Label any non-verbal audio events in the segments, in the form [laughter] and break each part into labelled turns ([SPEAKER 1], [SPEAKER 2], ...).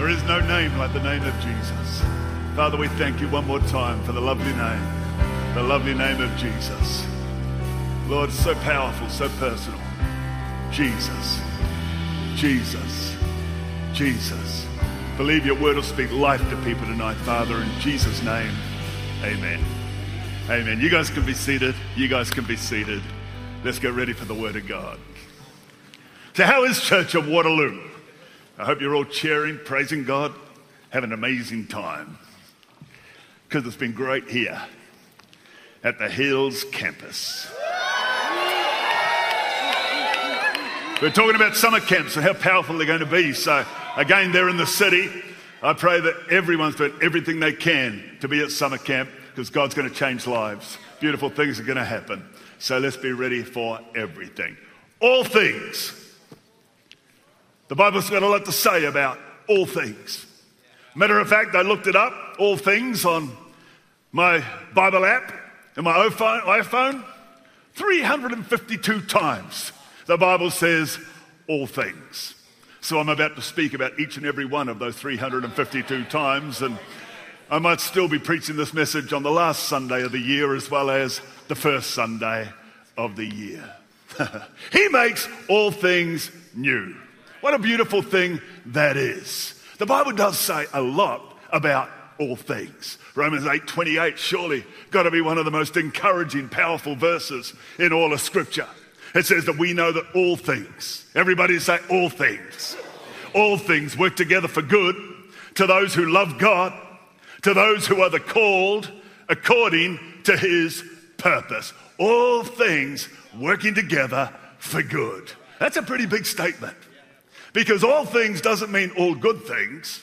[SPEAKER 1] There is no name like the name of Jesus. Father, we thank you one more time for the lovely name, the lovely name of Jesus. Lord, so powerful, so personal. Jesus, Jesus, Jesus. Believe your word will speak life to people tonight, Father, in Jesus' name. Amen. Amen. You guys can be seated. You guys can be seated. Let's get ready for the word of God. So, how is Church of Waterloo? I hope you're all cheering, praising God, having an amazing time. Because it's been great here at the Hills campus. We're talking about summer camps and how powerful they're going to be. So, again, they're in the city. I pray that everyone's doing everything they can to be at summer camp because God's going to change lives. Beautiful things are going to happen. So, let's be ready for everything. All things. The Bible's got a lot to say about all things. Matter of fact, I looked it up, all things, on my Bible app and my iPhone 352 times the Bible says all things. So I'm about to speak about each and every one of those 352 times, and I might still be preaching this message on the last Sunday of the year as well as the first Sunday of the year. [laughs] he makes all things new. What a beautiful thing that is. The Bible does say a lot about all things. Romans 8 28, surely got to be one of the most encouraging, powerful verses in all of Scripture. It says that we know that all things, everybody say all things, all things work together for good to those who love God, to those who are the called according to his purpose. All things working together for good. That's a pretty big statement because all things doesn't mean all good things,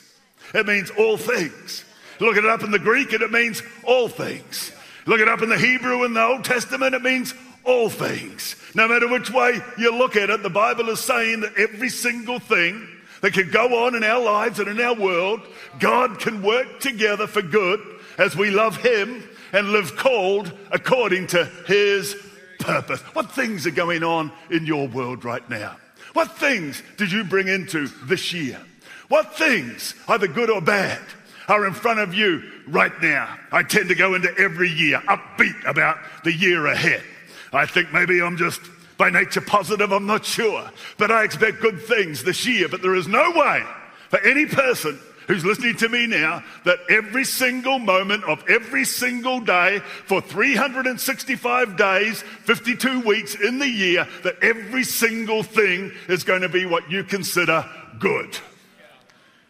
[SPEAKER 1] it means all things. Look it up in the Greek and it means all things. Look it up in the Hebrew in the Old Testament, it means all things. No matter which way you look at it, the Bible is saying that every single thing that can go on in our lives and in our world, God can work together for good as we love Him and live called according to His purpose. What things are going on in your world right now? What things did you bring into this year? What things, either good or bad, are in front of you right now? I tend to go into every year upbeat about the year ahead. I think maybe I'm just by nature positive, I'm not sure. But I expect good things this year. But there is no way for any person who's listening to me now that every single moment of every single day for 365 days, 52 weeks in the year, that every single thing is going to be what you consider good.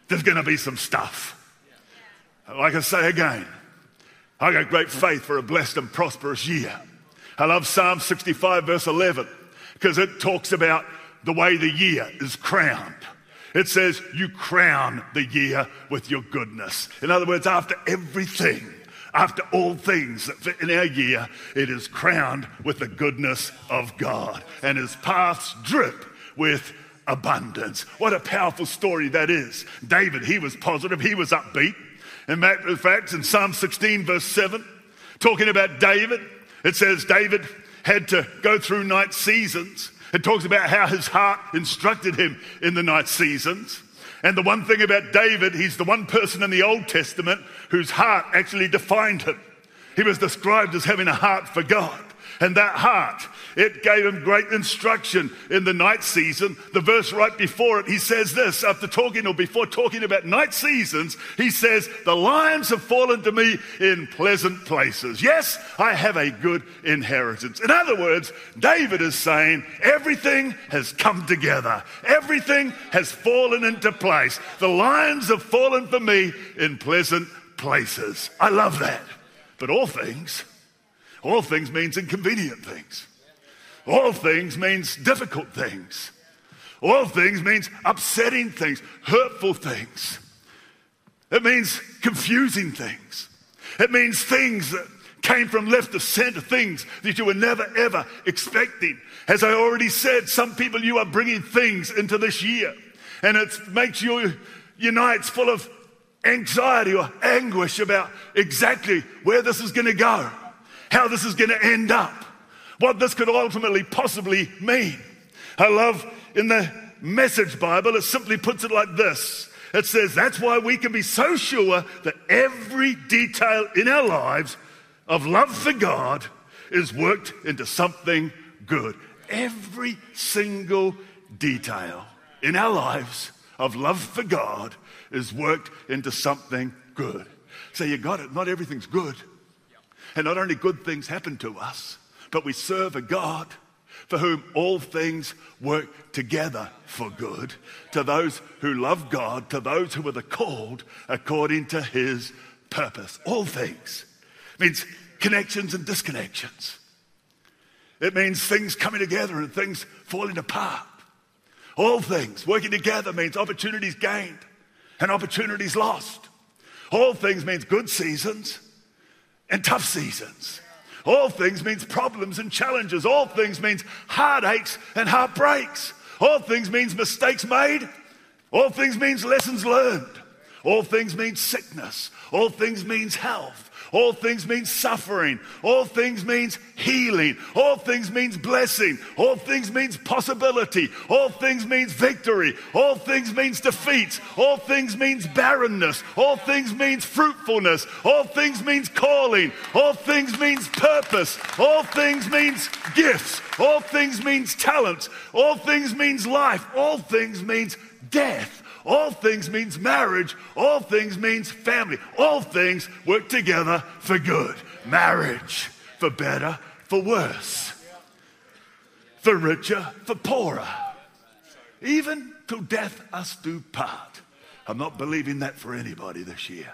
[SPEAKER 1] There's going to be some stuff. Like I say again, I got great faith for a blessed and prosperous year. I love Psalm 65, verse 11, because it talks about the way the year is crowned. It says, You crown the year with your goodness. In other words, after everything, after all things that fit in our year, it is crowned with the goodness of God. And his paths drip with abundance. What a powerful story that is. David, he was positive, he was upbeat. In fact, in Psalm 16, verse 7, talking about David, it says David had to go through night seasons. It talks about how his heart instructed him in the night seasons. And the one thing about David, he's the one person in the Old Testament whose heart actually defined him. He was described as having a heart for God. And that heart, it gave him great instruction in the night season. The verse right before it, he says this after talking or before talking about night seasons, he says, The lions have fallen to me in pleasant places. Yes, I have a good inheritance. In other words, David is saying, Everything has come together, everything has fallen into place. The lions have fallen for me in pleasant places. I love that. But all things, all things means inconvenient things. All things means difficult things. All things means upsetting things, hurtful things. It means confusing things. It means things that came from left to center, things that you were never ever expecting. As I already said, some people you are bringing things into this year, and it makes you your nights full of anxiety or anguish about exactly where this is going to go how this is going to end up, what this could ultimately possibly mean. I love in the Message Bible, it simply puts it like this It says that's why we can be so sure that every detail in our lives of love for God is worked into something good. Every single detail in our lives of love for God is worked into something good. So you got it. Not everything's good. And not only good things happen to us, but we serve a God for whom all things work together for good to those who love God, to those who are the called according to his purpose. All things means connections and disconnections. It means things coming together and things falling apart. All things working together means opportunities gained and opportunities lost. All things means good seasons and tough seasons. All things means problems and challenges. All things means heartaches and heartbreaks. All things means mistakes made. All things means lessons learned. All things means sickness. All things means health. All things means suffering. All things means healing. All things means blessing. All things means possibility. All things means victory. All things means defeat. All things means barrenness. All things means fruitfulness. All things means calling. All things means purpose. All things means gifts. All things means talents. All things means life. All things means death. All things means marriage. All things means family. All things work together for good. Marriage, for better, for worse. For richer, for poorer. Even till death us do part. I'm not believing that for anybody this year.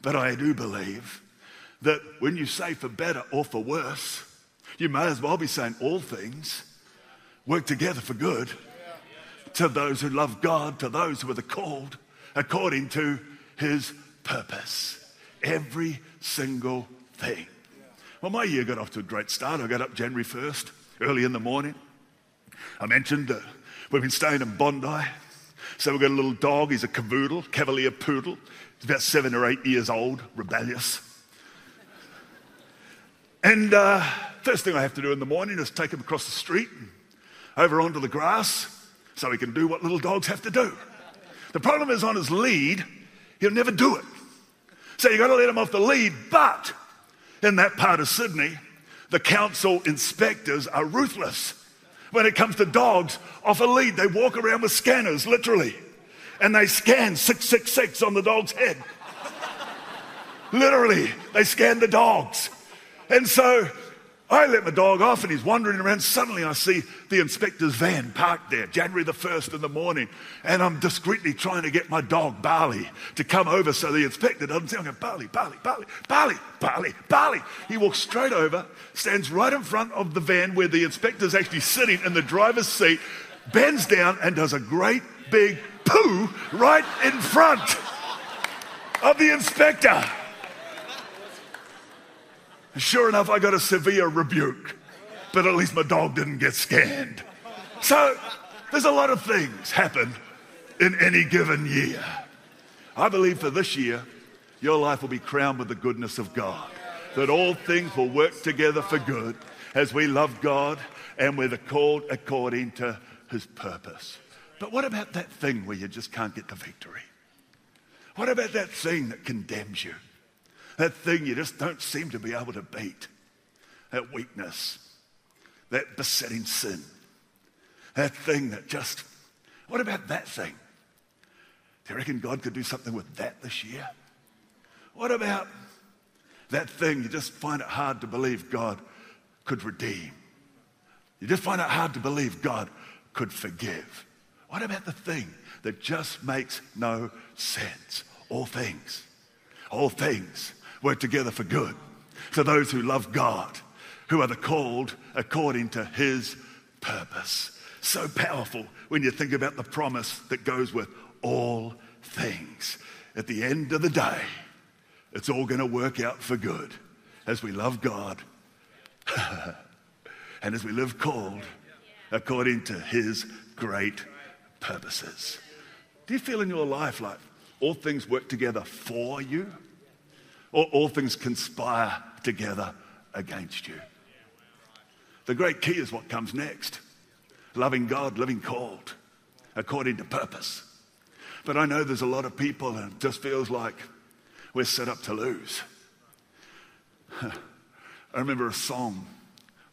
[SPEAKER 1] But I do believe that when you say for better or for worse, you may as well be saying all things work together for good to those who love God, to those who are the called according to his purpose. Every single thing. Well, my year got off to a great start. I got up January 1st, early in the morning. I mentioned that we've been staying in Bondi. So we've got a little dog. He's a cavoodle, Cavalier poodle. He's about seven or eight years old, rebellious. And uh, first thing I have to do in the morning is take him across the street, over onto the grass, so he can do what little dogs have to do. The problem is on his lead, he'll never do it. So you've got to let him off the lead. But in that part of Sydney, the council inspectors are ruthless. When it comes to dogs off a lead, they walk around with scanners, literally, and they scan 666 on the dog's head. [laughs] literally, they scan the dogs. And so I let my dog off and he's wandering around. Suddenly I see the inspector's van parked there, January the 1st in the morning. And I'm discreetly trying to get my dog, Barley, to come over so the inspector doesn't see. I'm going, Barley, Barley, Barley, Barley, Barley, Barley. He walks straight over, stands right in front of the van where the inspector's actually sitting in the driver's seat, bends down and does a great big poo right in front of the inspector. Sure enough, I got a severe rebuke, but at least my dog didn't get scanned. So there's a lot of things happen in any given year. I believe for this year, your life will be crowned with the goodness of God, that all things will work together for good as we love God and we're called according to his purpose. But what about that thing where you just can't get the victory? What about that thing that condemns you? That thing you just don't seem to be able to beat. That weakness, that besetting sin, that thing that just, what about that thing? Do you reckon God could do something with that this year? What about that thing you just find it hard to believe God could redeem? You just find it hard to believe God could forgive. What about the thing that just makes no sense? All things, all things work together for good for those who love God, who are the called according to his purpose. So powerful when you think about the promise that goes with all things. At the end of the day, it's all going to work out for good as we love God [laughs] and as we live called according to his great purposes. Do you feel in your life like all things work together for you? All, all things conspire together against you. The great key is what comes next loving God, living called according to purpose. But I know there's a lot of people, and it just feels like we're set up to lose. [laughs] I remember a song,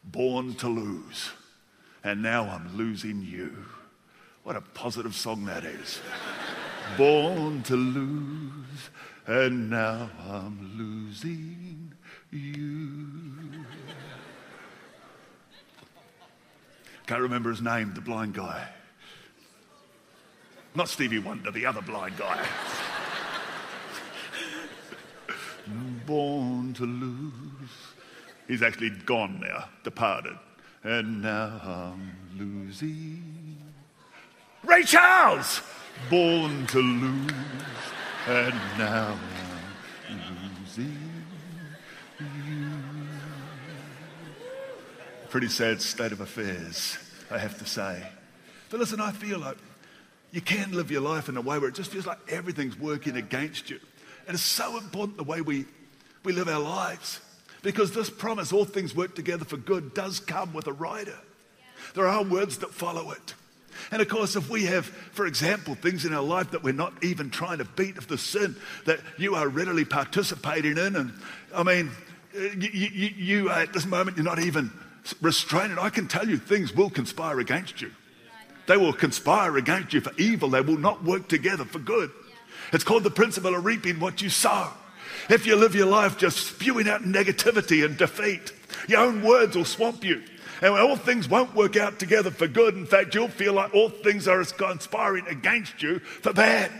[SPEAKER 1] Born to Lose, and now I'm losing you. What a positive song that is. [laughs] Born to lose, and now I'm losing you. Can't remember his name, the blind guy. Not Stevie Wonder, the other blind guy. Born to lose. He's actually gone now, departed. And now I'm losing. Ray Charles! Born to lose. And now I'm losing you. Pretty sad state of affairs, I have to say. But listen, I feel like you can live your life in a way where it just feels like everything's working against you. And it's so important the way we, we live our lives. Because this promise, all things work together for good, does come with a rider. There are words that follow it. And of course, if we have, for example, things in our life that we're not even trying to beat, of the sin that you are readily participating in, and I mean, you, you, you at this moment, you're not even restraining, I can tell you things will conspire against you. They will conspire against you for evil. They will not work together for good. It's called the principle of reaping what you sow. If you live your life just spewing out negativity and defeat, your own words will swamp you. And all things won't work out together for good. In fact, you'll feel like all things are conspiring against you for bad.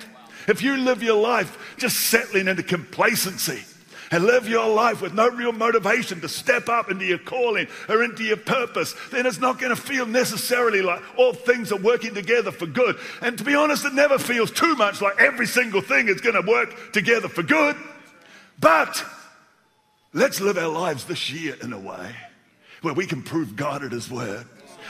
[SPEAKER 1] If you live your life just settling into complacency, and live your life with no real motivation to step up into your calling or into your purpose, then it's not going to feel necessarily like all things are working together for good. And to be honest, it never feels too much like every single thing is going to work together for good. But let's live our lives this year in a way where we can prove God at His word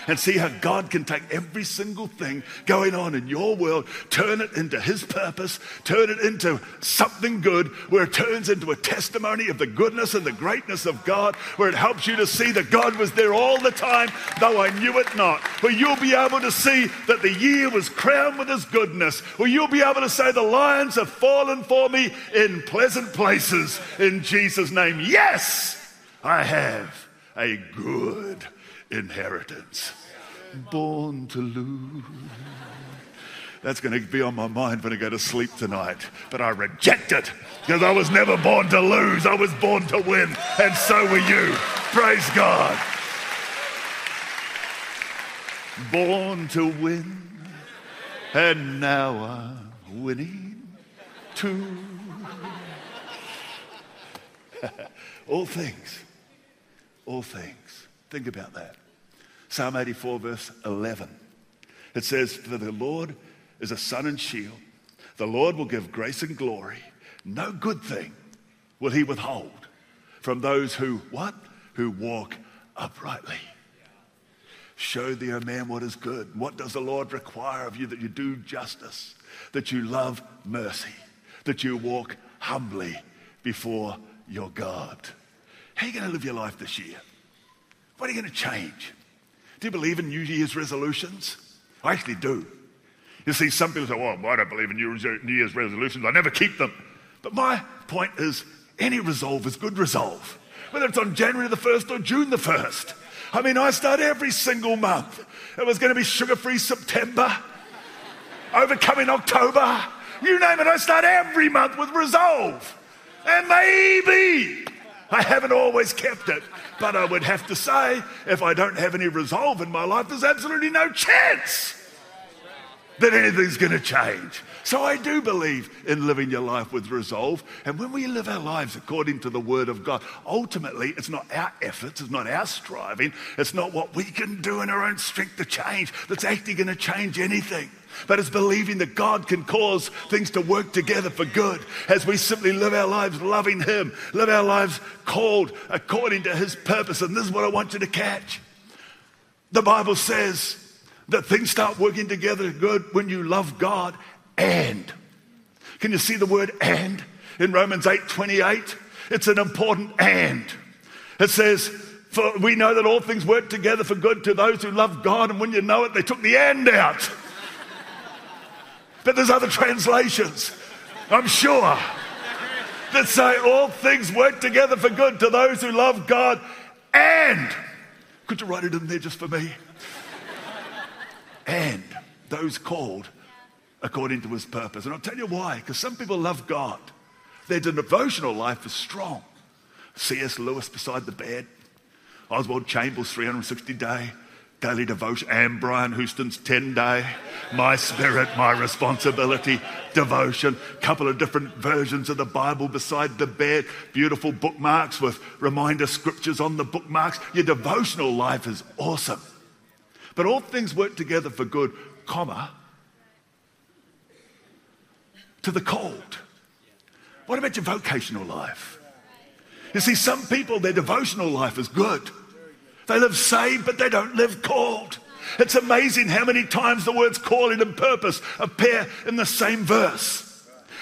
[SPEAKER 1] and see how God can take every single thing going on in your world, turn it into His purpose, turn it into something good, where it turns into a testimony of the goodness and the greatness of God, where it helps you to see that God was there all the time, though I knew it not. Where you'll be able to see that the year was crowned with His goodness, where you'll be able to say, The lions have fallen for me in pleasant places in Jesus' name. Yes, I have a good inheritance. Born to lose. That's going to be on my mind when I go to sleep tonight. But I reject it because I was never born to lose. I was born to win. And so were you. Praise God. Born to win. And now I'm winning too. [laughs] all things. All things. Think about that. Psalm 84, verse 11. It says, For the Lord is a sun and shield. The Lord will give grace and glory. No good thing will he withhold from those who, what? Who walk uprightly. Show thee, O man, what is good. What does the Lord require of you? That you do justice, that you love mercy, that you walk humbly before your God. How are you going to live your life this year? What are you going to change? Do you believe in New Year's resolutions? I actually do. You see, some people say, well, I don't believe in New Year's resolutions. I never keep them. But my point is, any resolve is good resolve, whether it's on January the 1st or June the 1st. I mean, I start every single month. It was going to be sugar free September, overcoming October. You name it, I start every month with resolve. And maybe I haven't always kept it. But I would have to say, if I don't have any resolve in my life, there's absolutely no chance that anything's going to change. So I do believe in living your life with resolve. And when we live our lives according to the word of God, ultimately it's not our efforts, it's not our striving, it's not what we can do in our own strength to change that's actually going to change anything. But it's believing that God can cause things to work together for good as we simply live our lives loving Him, live our lives called according to His purpose. And this is what I want you to catch. The Bible says that things start working together good when you love God and. Can you see the word and in Romans 8 28? It's an important and. It says, For we know that all things work together for good to those who love God, and when you know it, they took the and out. But there's other translations, I'm sure, that say all things work together for good to those who love God and, could you write it in there just for me? and those called according to his purpose. And I'll tell you why, because some people love God. Their devotional life is strong. C.S. Lewis beside the bed, Oswald Chambers' 360 day daily devotion, and Brian Houston's 10 day, my spirit, my responsibility devotion, couple of different versions of the Bible beside the bed, beautiful bookmarks with reminder scriptures on the bookmarks. Your devotional life is awesome. But all things work together for good, comma, to the cold. What about your vocational life? You see, some people, their devotional life is good. They live saved, but they don't live called. It's amazing how many times the words calling and purpose appear in the same verse.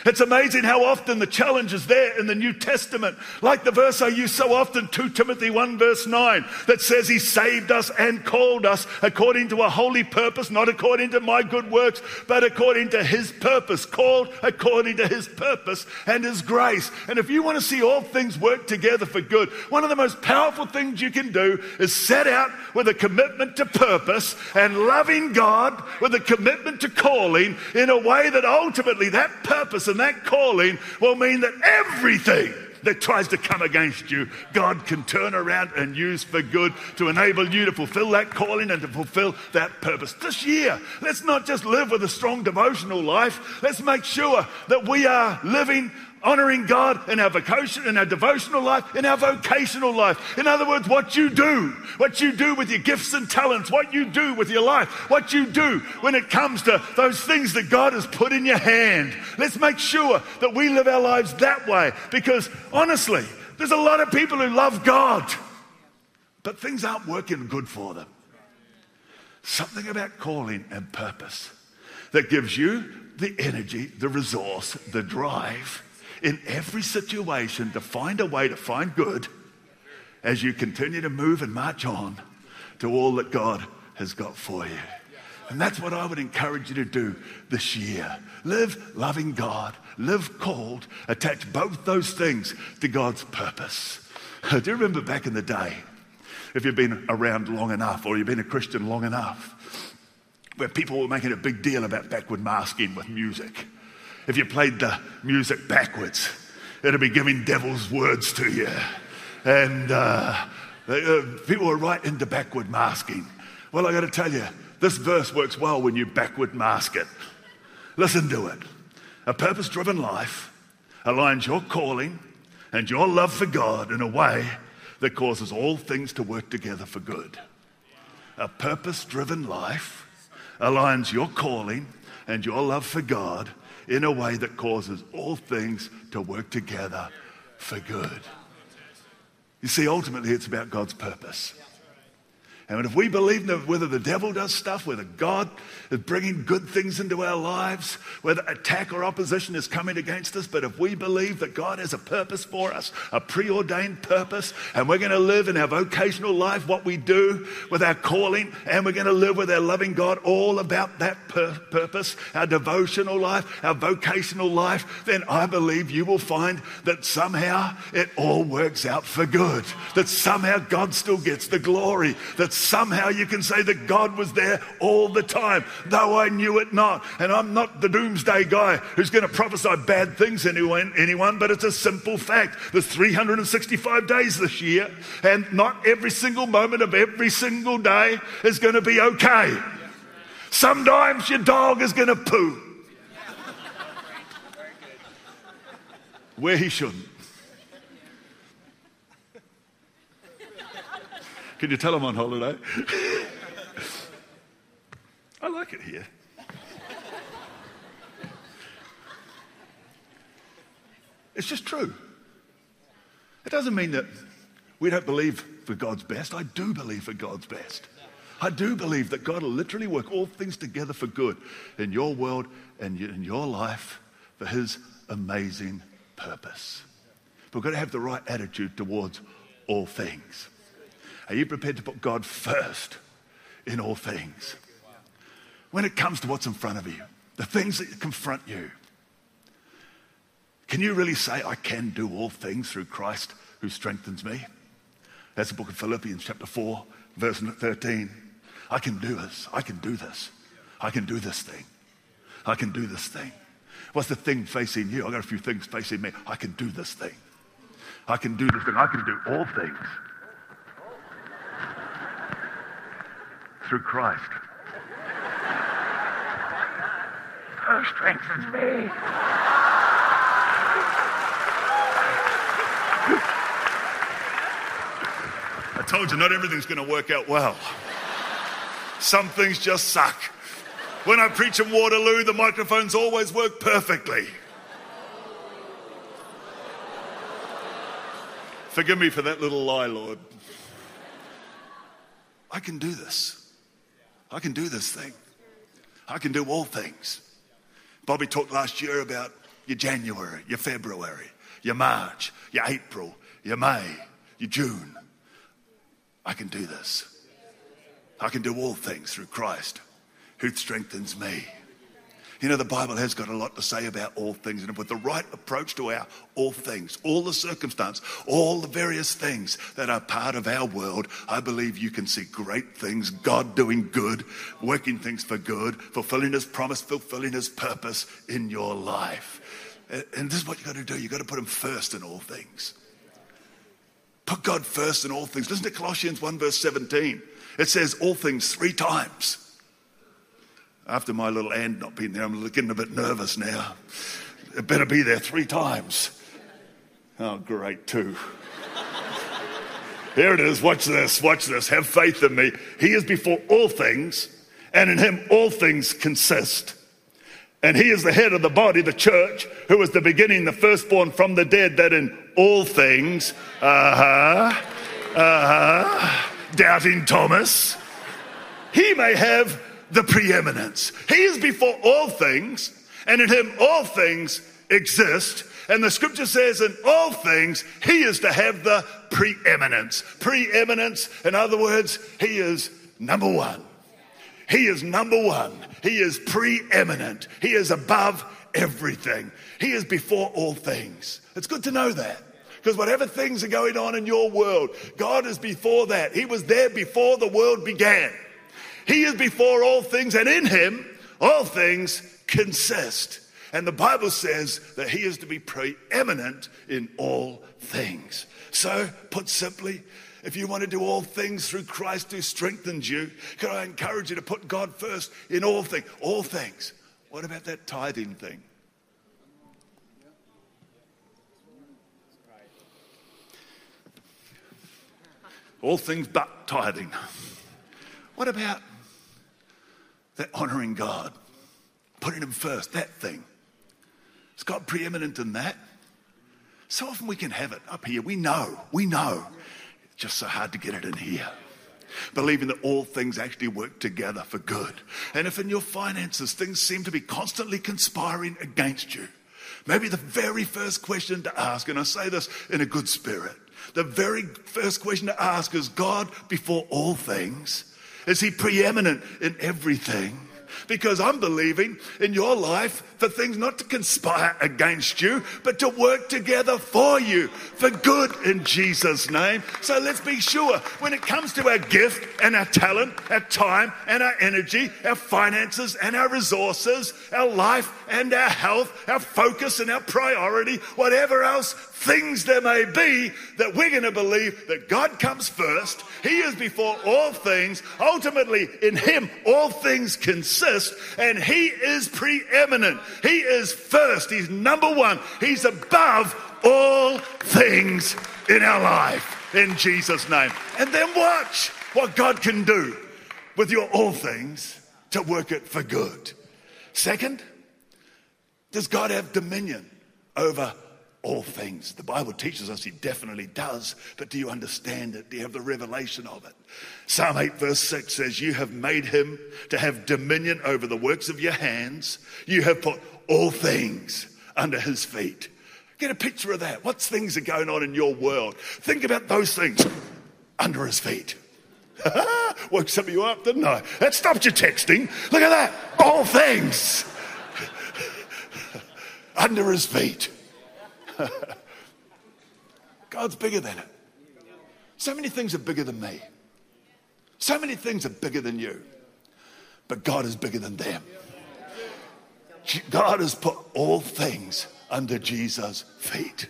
[SPEAKER 1] It's amazing how often the challenge is there in the New Testament. Like the verse I use so often, 2 Timothy 1 verse 9, that says he saved us and called us according to a holy purpose, not according to my good works, but according to his purpose, called according to his purpose and his grace. And if you want to see all things work together for good, one of the most powerful things you can do is set out with a commitment to purpose and loving God with a commitment to calling in a way that ultimately that purpose and that calling will mean that everything that tries to come against you, God can turn around and use for good to enable you to fulfill that calling and to fulfill that purpose. This year, let's not just live with a strong devotional life. Let's make sure that we are living honoring God in our vocation, in our devotional life, in our vocational life. In other words, what you do, what you do with your gifts and talents, what you do with your life, what you do when it comes to those things that God has put in your hand. Let's make sure that we live our lives that way because honestly, there's a lot of people who love God, but things aren't working good for them. Something about calling and purpose that gives you the energy, the resource, the drive in every situation to find a way to find good as you continue to move and march on to all that God has got for you. And that's what I would encourage you to do this year. Live loving God, live called, attach both those things to God's purpose. [laughs] Do you remember back in the day, if you've been around long enough or you've been a Christian long enough, where people were making a big deal about backward masking with music? If you played the music backwards, it'd be giving devil's words to you. And uh, uh, people were right into backward masking. Well, I got to tell you, this verse works well when you backward mask it. Listen to it. A purpose driven life aligns your calling and your love for God in a way that causes all things to work together for good. A purpose driven life aligns your calling and your love for God in a way that causes all things to work together for good. You see, ultimately, it's about God's purpose. And if we believe that whether the devil does stuff, whether God is bringing good things into our lives, whether attack or opposition is coming against us, but if we believe that God has a purpose for us, a preordained purpose, and we're going to live in our vocational life what we do with our calling, and we're going to live with our loving God all about that pur- purpose, our devotional life, our vocational life, then I believe you will find that somehow it all works out for good. That somehow God still gets the glory. That somehow you can say that God was there all the time, though I knew it not. And I'm not the doomsday guy who's going to prophesy bad things anyone, anyone, but it's a simple fact. There's 365 days this year, and not every single moment of every single day is going to be okay. Sometimes your dog is going to poo. Where he shouldn't. Can you tell I'm on holiday? [laughs] I like it here. It's just true. It doesn't mean that we don't believe for God's best. I do believe for God's best. I do believe that God will literally work all things together for good in your world and in your life for His amazing purpose. But we've got to have the right attitude towards all things. Are you prepared to put God first in all things? When it comes to what's in front of you, the things that confront you. Can you really say, I can do all things through Christ who strengthens me? That's the book of Philippians, chapter 4, verse 13. I can do this. I can do this. I can do this thing. I can do this thing. What's the thing facing you? I've got a few things facing me. I can do this thing. I can do this thing. I can do all things through Christ. Who strengthens me? I told you, not everything's going to work out well. Some things just suck. When I preach in Waterloo, the microphones always work perfectly. Forgive me for that little lie, Lord. I can do this. I can do this thing. I can do all things. Bobby talked last year about your January, your February, your March, your April, your May, your June. I can do this. I can do all things through Christ who strengthens me. You know, the Bible has got a lot to say about all things, and with the right approach to our all things, all the circumstance, all the various things that are part of our world, I believe you can see great things, God doing good, working things for good, fulfilling His promise, fulfilling His purpose in your life. And this is what you've got to do. You've got to put Him first in all things. Put God first in all things. Listen to Colossians 1, verse 17. It says all things three times. After my little and not being there, I'm getting a bit nervous now. It better be there three times. Oh, great, too. Here it is. Watch this. Watch this. Have faith in me. He is before all things, and in him all things consist. And he is the head of the body, the church, who is the beginning, the firstborn from the dead, that in all things, uh huh, uh huh, doubting Thomas, he may have the preeminence. He is before all things, and in him all things exist. And the scripture says, in all things, he is to have the preeminence. Preeminence, in other words, he is number one. He is number one. He is preeminent. He is above everything. He is before all things. It's good to know that. Because whatever things are going on in your world, God is before that. He was there before the world began. He is before all things, and in him all things consist. And the Bible says that he is to be preeminent in all things. So, put simply, if you want to do all things through Christ who strengthens you, can I encourage you to put God first in all things? All things. What about that tithing thing? All things but tithing. What about that honoring God, putting Him first, that thing. Is God preeminent in that? So often we can have it up here. We know, we know. It's just so hard to get it in here. Believing that all things actually work together for good. And if in your finances things seem to be constantly conspiring against you, maybe the very first question to ask, and I say this in a good spirit, the very first question to ask is God before all things? Is he preeminent in everything? Because I'm believing in your life for things not to conspire against you, but to work together for you, for good in Jesus' name. So let's be sure when it comes to our gift and our talent, our time and our energy, our finances and our resources, our life and our health, our focus and our priority, whatever else things there may be, that we're going to believe that God comes first. He is before all things. Ultimately, in Him, all things consist, and He is preeminent. He is first. He's number one. He's above all things in our life in Jesus' name. And then watch what God can do with your all things to work it for good. Second, does God have dominion over all things? The Bible teaches us he definitely does, but do you understand it? Do you have the revelation of it? Psalm 8, verse 6 says, You have made him to have dominion over the works of your hands. You have put all things under his feet. Get a picture of that. What things are going on in your world? Think about those things under his feet. [laughs] Woke some of you up, didn't I? That stopped your texting. Look at that. All things [laughs] under his feet. [laughs] God's bigger than it. So many things are bigger than me. So many things are bigger than you. But God is bigger than them. God has put all things under Jesus' feet.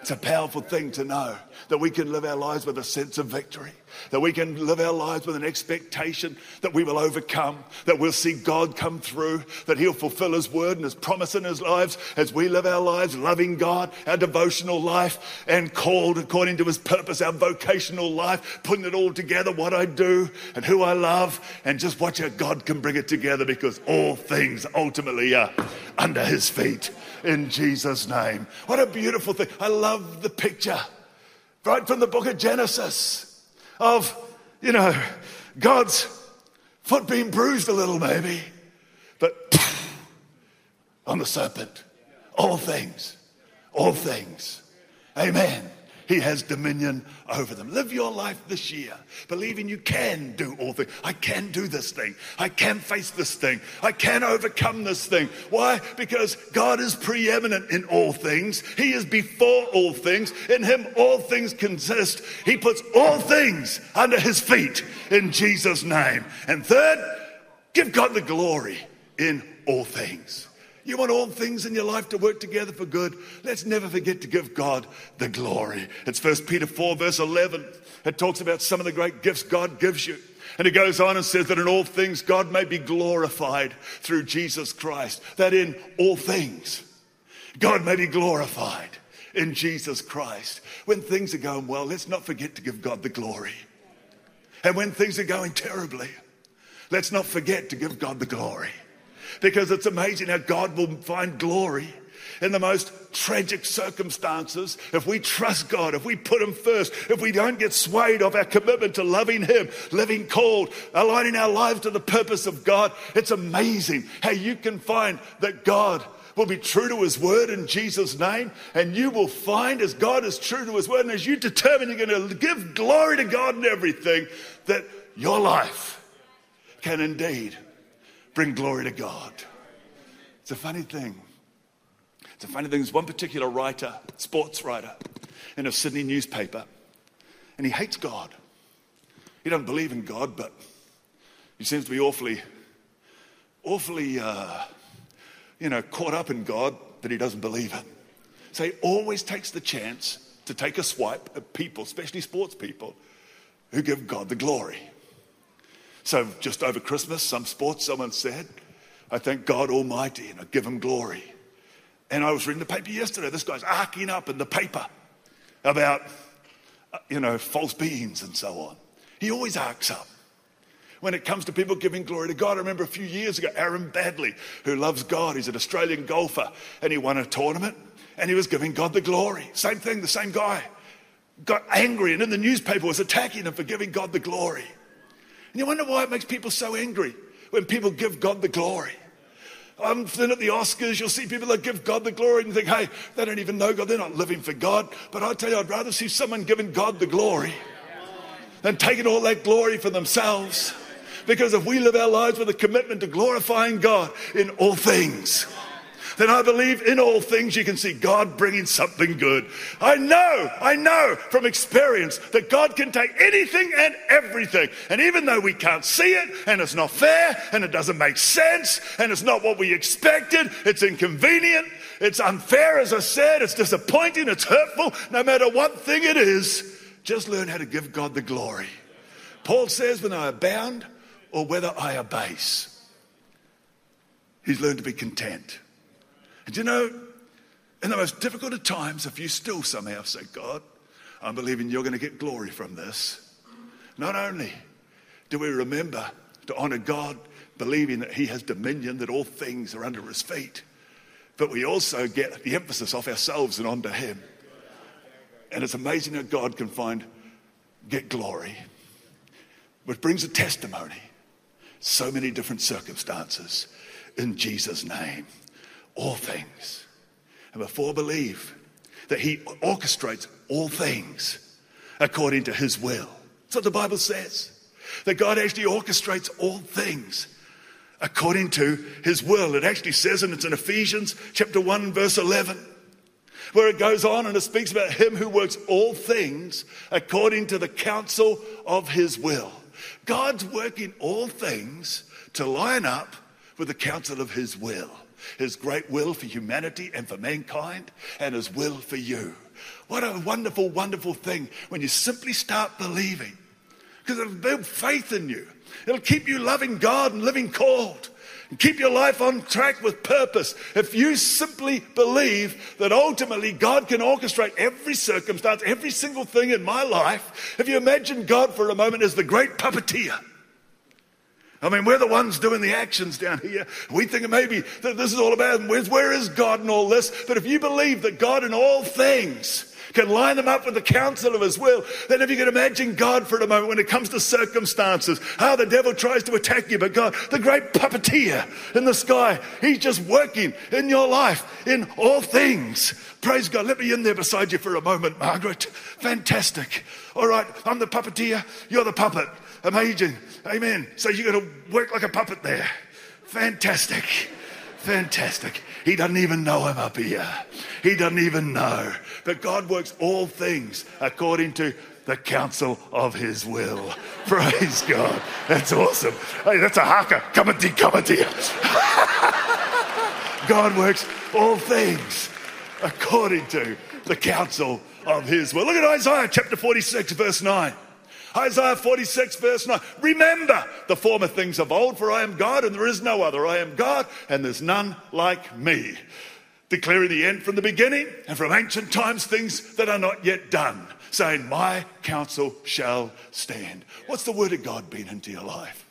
[SPEAKER 1] It's a powerful thing to know that we can live our lives with a sense of victory, that we can live our lives with an expectation that we will overcome, that we'll see God come through, that He'll fulfill His word and His promise in His lives as we live our lives loving God, our devotional life, and called according to His purpose, our vocational life, putting it all together, what I do and who I love, and just watch how God can bring it together because all things ultimately are under His feet in Jesus' name. What a beautiful thing. I love the picture right from the book of Genesis of, you know, God's foot being bruised a little, maybe, but [sniffs] on the serpent. All things, all things. Amen. He has dominion over them. Live your life this year believing you can do all things. I can do this thing. I can face this thing. I can overcome this thing. Why? Because God is preeminent in all things. He is before all things. In Him, all things consist. He puts all things under His feet in Jesus' name. And third, give God the glory in all things. You want all things in your life to work together for good? Let's never forget to give God the glory. It's 1 Peter 4, verse 11. It talks about some of the great gifts God gives you. And it goes on and says that in all things God may be glorified through Jesus Christ. That in all things God may be glorified in Jesus Christ. When things are going well, let's not forget to give God the glory. And when things are going terribly, let's not forget to give God the glory because it's amazing how God will find glory in the most tragic circumstances, if we trust God, if we put Him first, if we don't get swayed of our commitment to loving Him, living called, aligning our lives to the purpose of God, it's amazing how you can find that God will be true to His word in Jesus' name. And you will find, as God is true to His word, and as you determine you're going to give glory to God in everything, that your life can indeed bring glory to God. It's a funny thing. It's a funny thing. There's one particular writer, sports writer, in a Sydney newspaper, and he hates God. He doesn't believe in God, but he seems to be awfully, awfully, uh, you know, caught up in God that he doesn't believe in. So he always takes the chance to take a swipe at people, especially sports people, who give God the glory. So just over Christmas, some sports, someone said, I thank God Almighty and I give him glory. And I was reading the paper yesterday. This guy's arcing up in the paper about, uh, you know, false beings and so on. He always arcs up. When it comes to people giving glory to God, I remember a few years ago, Aaron Baddeley, who loves God, he's an Australian golfer, and he won a tournament and he was giving God the glory. Same thing, the same guy got angry and in the newspaper was attacking him for giving God the glory. And you wonder why it makes people so angry when people give God the glory. Um, then at the Oscars, you'll see people that give God the glory and think, hey, they don't even know God. They're not living for God. But I tell you, I'd rather see someone giving God the glory than taking all that glory for themselves. Because if we live our lives with a commitment to glorifying God in all things, then I believe in all things you can see God bringing something good. I know, I know from experience that God can take anything and everything. And even though we can't see it and it's not fair and it doesn't make sense and it's not what we expected, it's inconvenient, it's unfair, as I said, it's disappointing, it's hurtful, no matter what thing it is, just learn how to give God the glory. Paul says, when I abound or whether I abase, he's learned to be content. And you know, in the most difficult of times, if you still somehow say, God, I'm believing you're going to get glory from this, not only do we remember to honor God, believing that He has dominion, that all things are under His feet, but we also get the emphasis off ourselves and onto Him. And it's amazing that God can find, get glory, which brings a testimony. So many different circumstances in Jesus' name all things. And before believe that he orchestrates all things according to his will. That's what the Bible says. That God actually orchestrates all things according to his will. It actually says, and it's in Ephesians chapter 1, verse 11, where it goes on and it speaks about him who works all things according to the counsel of his will. God's working all things to line up with the counsel of his will, his great will for humanity and for mankind, and his will for you. What a wonderful, wonderful thing when you simply start believing. Because it'll build faith in you. It'll keep you loving God and living called. And keep your life on track with purpose. If you simply believe that ultimately God can orchestrate every circumstance, every single thing in my life, if you imagine God for a moment as the great puppeteer, I mean, we're the ones doing the actions down here. We think maybe that this is all about where is God in all this? But if you believe that God in all things can line them up with the counsel of his will, then if you can imagine God for a moment when it comes to circumstances, how the devil tries to attack you, but God, the great puppeteer in the sky, he's just working in your life in all things. Praise God. Let me in there beside you for a moment, Margaret. Fantastic. All right, I'm the puppeteer, you're the puppet. Amazing. Amen. So you're going to work like a puppet there. Fantastic. Fantastic. He doesn't even know I'm up here. He doesn't even know. But God works all things according to the counsel of his will. [laughs] Praise God. That's awesome. Hey, that's a haka. Come and come and [laughs] God works all things according to the counsel of his will. Look at Isaiah chapter 46, verse 9. Isaiah 46, verse 9. Remember the former things of old, for I am God and there is no other. I am God and there's none like me. Declaring the end from the beginning and from ancient times things that are not yet done, saying, My counsel shall stand. What's the word of God been into your life?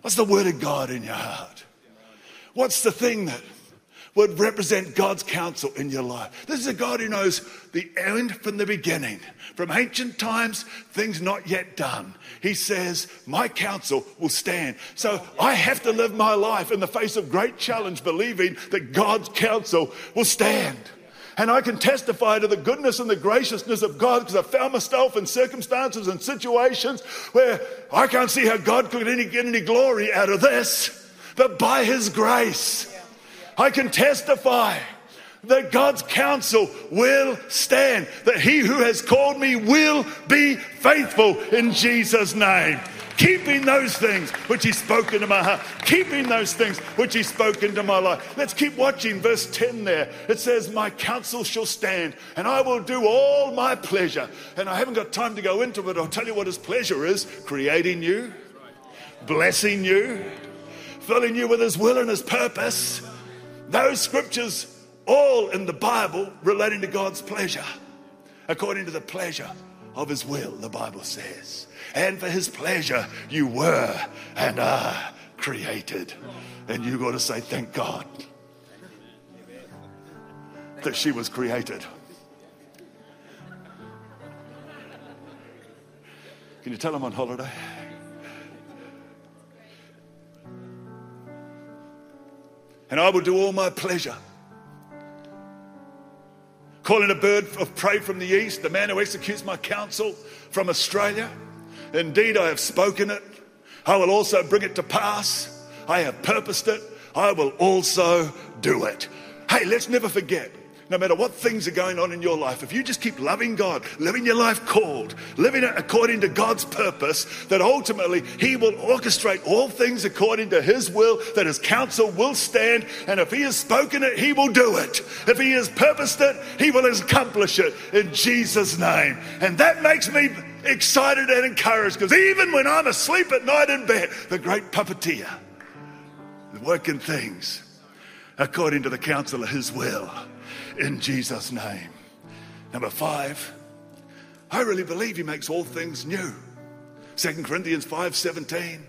[SPEAKER 1] What's the word of God in your heart? What's the thing that would represent God's counsel in your life. This is a God who knows the end from the beginning. From ancient times, things not yet done. He says, My counsel will stand. So I have to live my life in the face of great challenge, believing that God's counsel will stand. And I can testify to the goodness and the graciousness of God because I found myself in circumstances and situations where I can't see how God could get any glory out of this, but by His grace. I can testify that God's counsel will stand, that he who has called me will be faithful in Jesus' name. Keeping those things which he spoke into my heart, keeping those things which he spoke into my life. Let's keep watching verse 10 there. It says, My counsel shall stand, and I will do all my pleasure. And I haven't got time to go into it. I'll tell you what His pleasure is creating you, blessing you, filling you with His will and His purpose those scriptures, all in the Bible, relating to God's pleasure, according to the pleasure of His will, the Bible says. And for His pleasure, you were and are created. And you got to say, Thank God that she was created. Can you tell I'm on holiday? And I will do all my pleasure. Calling a bird of prey from the east, the man who executes my counsel from Australia. Indeed, I have spoken it. I will also bring it to pass. I have purposed it. I will also do it. Hey, let's never forget no matter what things are going on in your life, if you just keep loving God, living your life called, living it according to God's purpose, that ultimately He will orchestrate all things according to His will, that His counsel will stand, and if He has spoken it, He will do it. If He has purposed it, He will accomplish it in Jesus' name. And that makes me excited and encouraged because even when I'm asleep at night in bed, the great puppeteer working things according to the counsel of His will in Jesus' name. Number five, I really believe he makes all things new. Second Corinthians 5:17.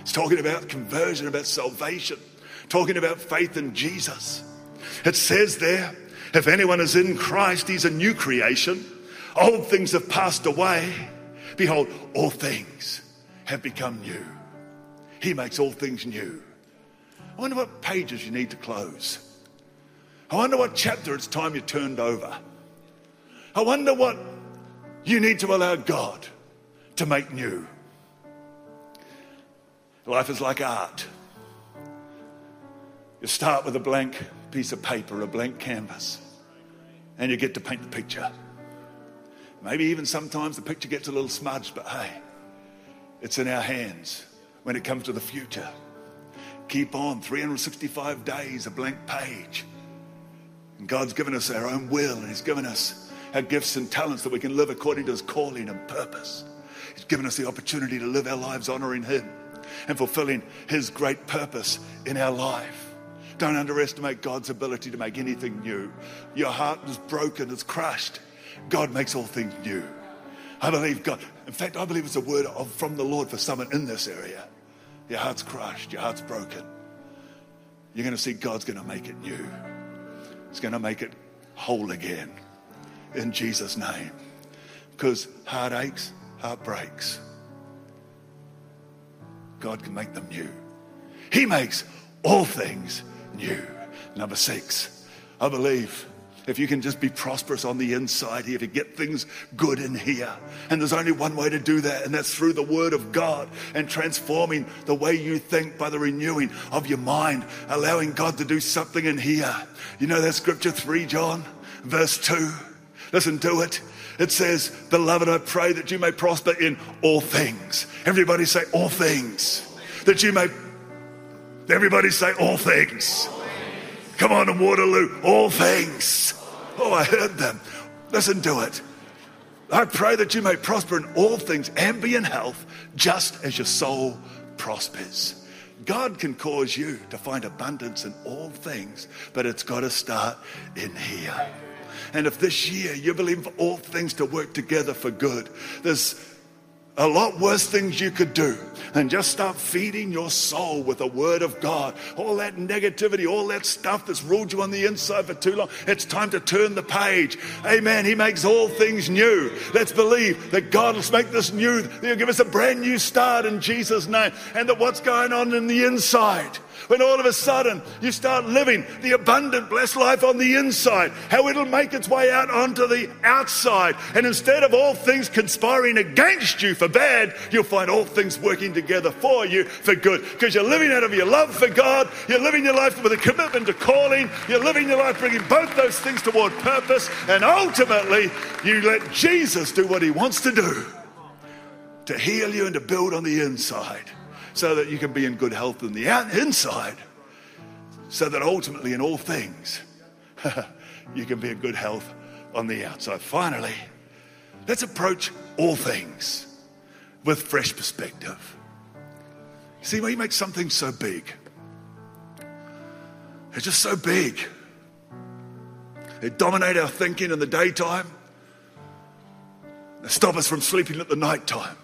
[SPEAKER 1] It's talking about conversion, about salvation, talking about faith in Jesus. It says there, if anyone is in Christ, he's a new creation. Old things have passed away. Behold, all things have become new. He makes all things new. I wonder what pages you need to close. I wonder what chapter it's time you turned over. I wonder what you need to allow God to make new. Life is like art. You start with a blank piece of paper, a blank canvas, and you get to paint the picture. Maybe even sometimes the picture gets a little smudged, but hey, it's in our hands when it comes to the future. Keep on 365 days, a blank page. And God's given us our own will, and He's given us our gifts and talents that we can live according to His calling and purpose. He's given us the opportunity to live our lives honoring Him and fulfilling His great purpose in our life. Don't underestimate God's ability to make anything new. Your heart is broken, it's crushed. God makes all things new. I believe God. In fact, I believe it's a word of, from the Lord for someone in this area. Your heart's crushed, your heart's broken. You're going to see God's going to make it new. He's going to make it whole again in Jesus' name. Because heart aches, heart breaks. God can make them new. He makes all things new. Number six, I believe if you can just be prosperous on the inside here, to get things good in here. And there's only one way to do that, and that's through the Word of God and transforming the way you think by the renewing of your mind, allowing God to do something in here. You know that scripture 3 John, verse 2? Listen to it. It says, Beloved, I pray that you may prosper in all things. Everybody say, All things. That you may, everybody say, All things. Come on to Waterloo, all things. Oh, I heard them. Listen to it. I pray that you may prosper in all things and be in health, just as your soul prospers. God can cause you to find abundance in all things, but it's got to start in here. And if this year you believe for all things to work together for good, there's a lot worse things you could do than just start feeding your soul with the word of God. All that negativity, all that stuff that's ruled you on the inside for too long. It's time to turn the page. Amen. He makes all things new. Let's believe that God will make this new. He'll give us a brand new start in Jesus' name. And that what's going on in the inside when all of a sudden you start living the abundant, blessed life on the inside, how it'll make its way out onto the outside. And instead of all things conspiring against you for bad, you'll find all things working together for you for good. Because you're living out of your love for God, you're living your life with a commitment to calling, you're living your life bringing both those things toward purpose, and ultimately you let Jesus do what he wants to do to heal you and to build on the inside so that you can be in good health in the inside, so that ultimately in all things [laughs] you can be in good health on the outside. Finally, let's approach all things with fresh perspective. See, when you make something so big, it's just so big. They dominate our thinking in the daytime. They stop us from sleeping at the nighttime.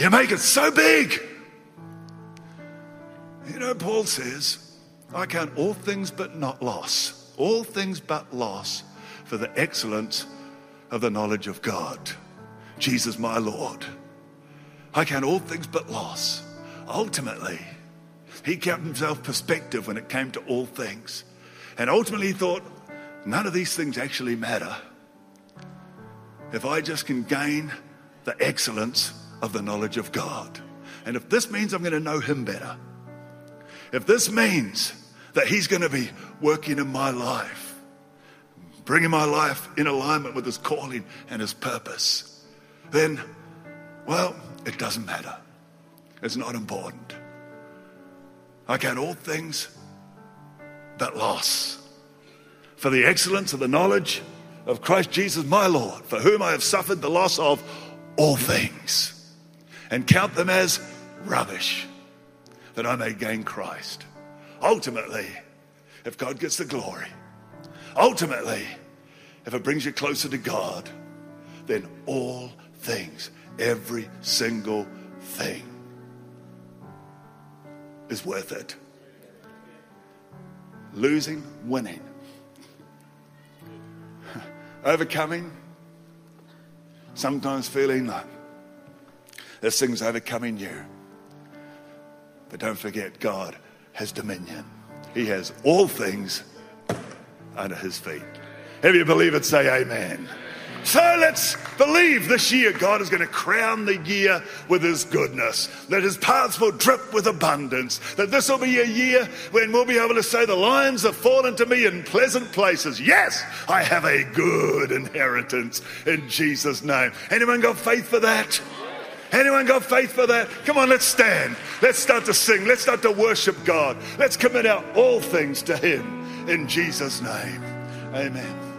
[SPEAKER 1] You make it so big. You know, Paul says, I count all things but not loss, all things but loss for the excellence of the knowledge of God. Jesus, my Lord. I count all things but loss. Ultimately, he kept himself perspective when it came to all things. And ultimately, he thought, none of these things actually matter. If I just can gain the excellence of the knowledge of God. And if this means I'm going to know Him better, if this means that He's going to be working in my life, bringing my life in alignment with His calling and His purpose, then, well, it doesn't matter. It's not important. I count all things but loss for the excellence of the knowledge of Christ Jesus my Lord, for whom I have suffered the loss of all things and count them as rubbish that I may gain Christ. Ultimately, if God gets the glory, ultimately, if it brings you closer to God, then all things, every single thing, is worth it. Losing, winning. [laughs] Overcoming, sometimes feeling like there's things overcoming you. But don't forget, God has dominion. He has all things under his feet. If you believe it, say amen. So let's believe this year God is going to crown the year with His goodness, that His paths will drip with abundance, that this will be a year when we'll be able to say, The lions have fallen to me in pleasant places. Yes, I have a good inheritance in Jesus' name. Anyone got faith for that? Anyone got faith for that? Come on, let's stand. Let's start to sing. Let's start to worship God. Let's commit out all things to Him in Jesus' name. Amen.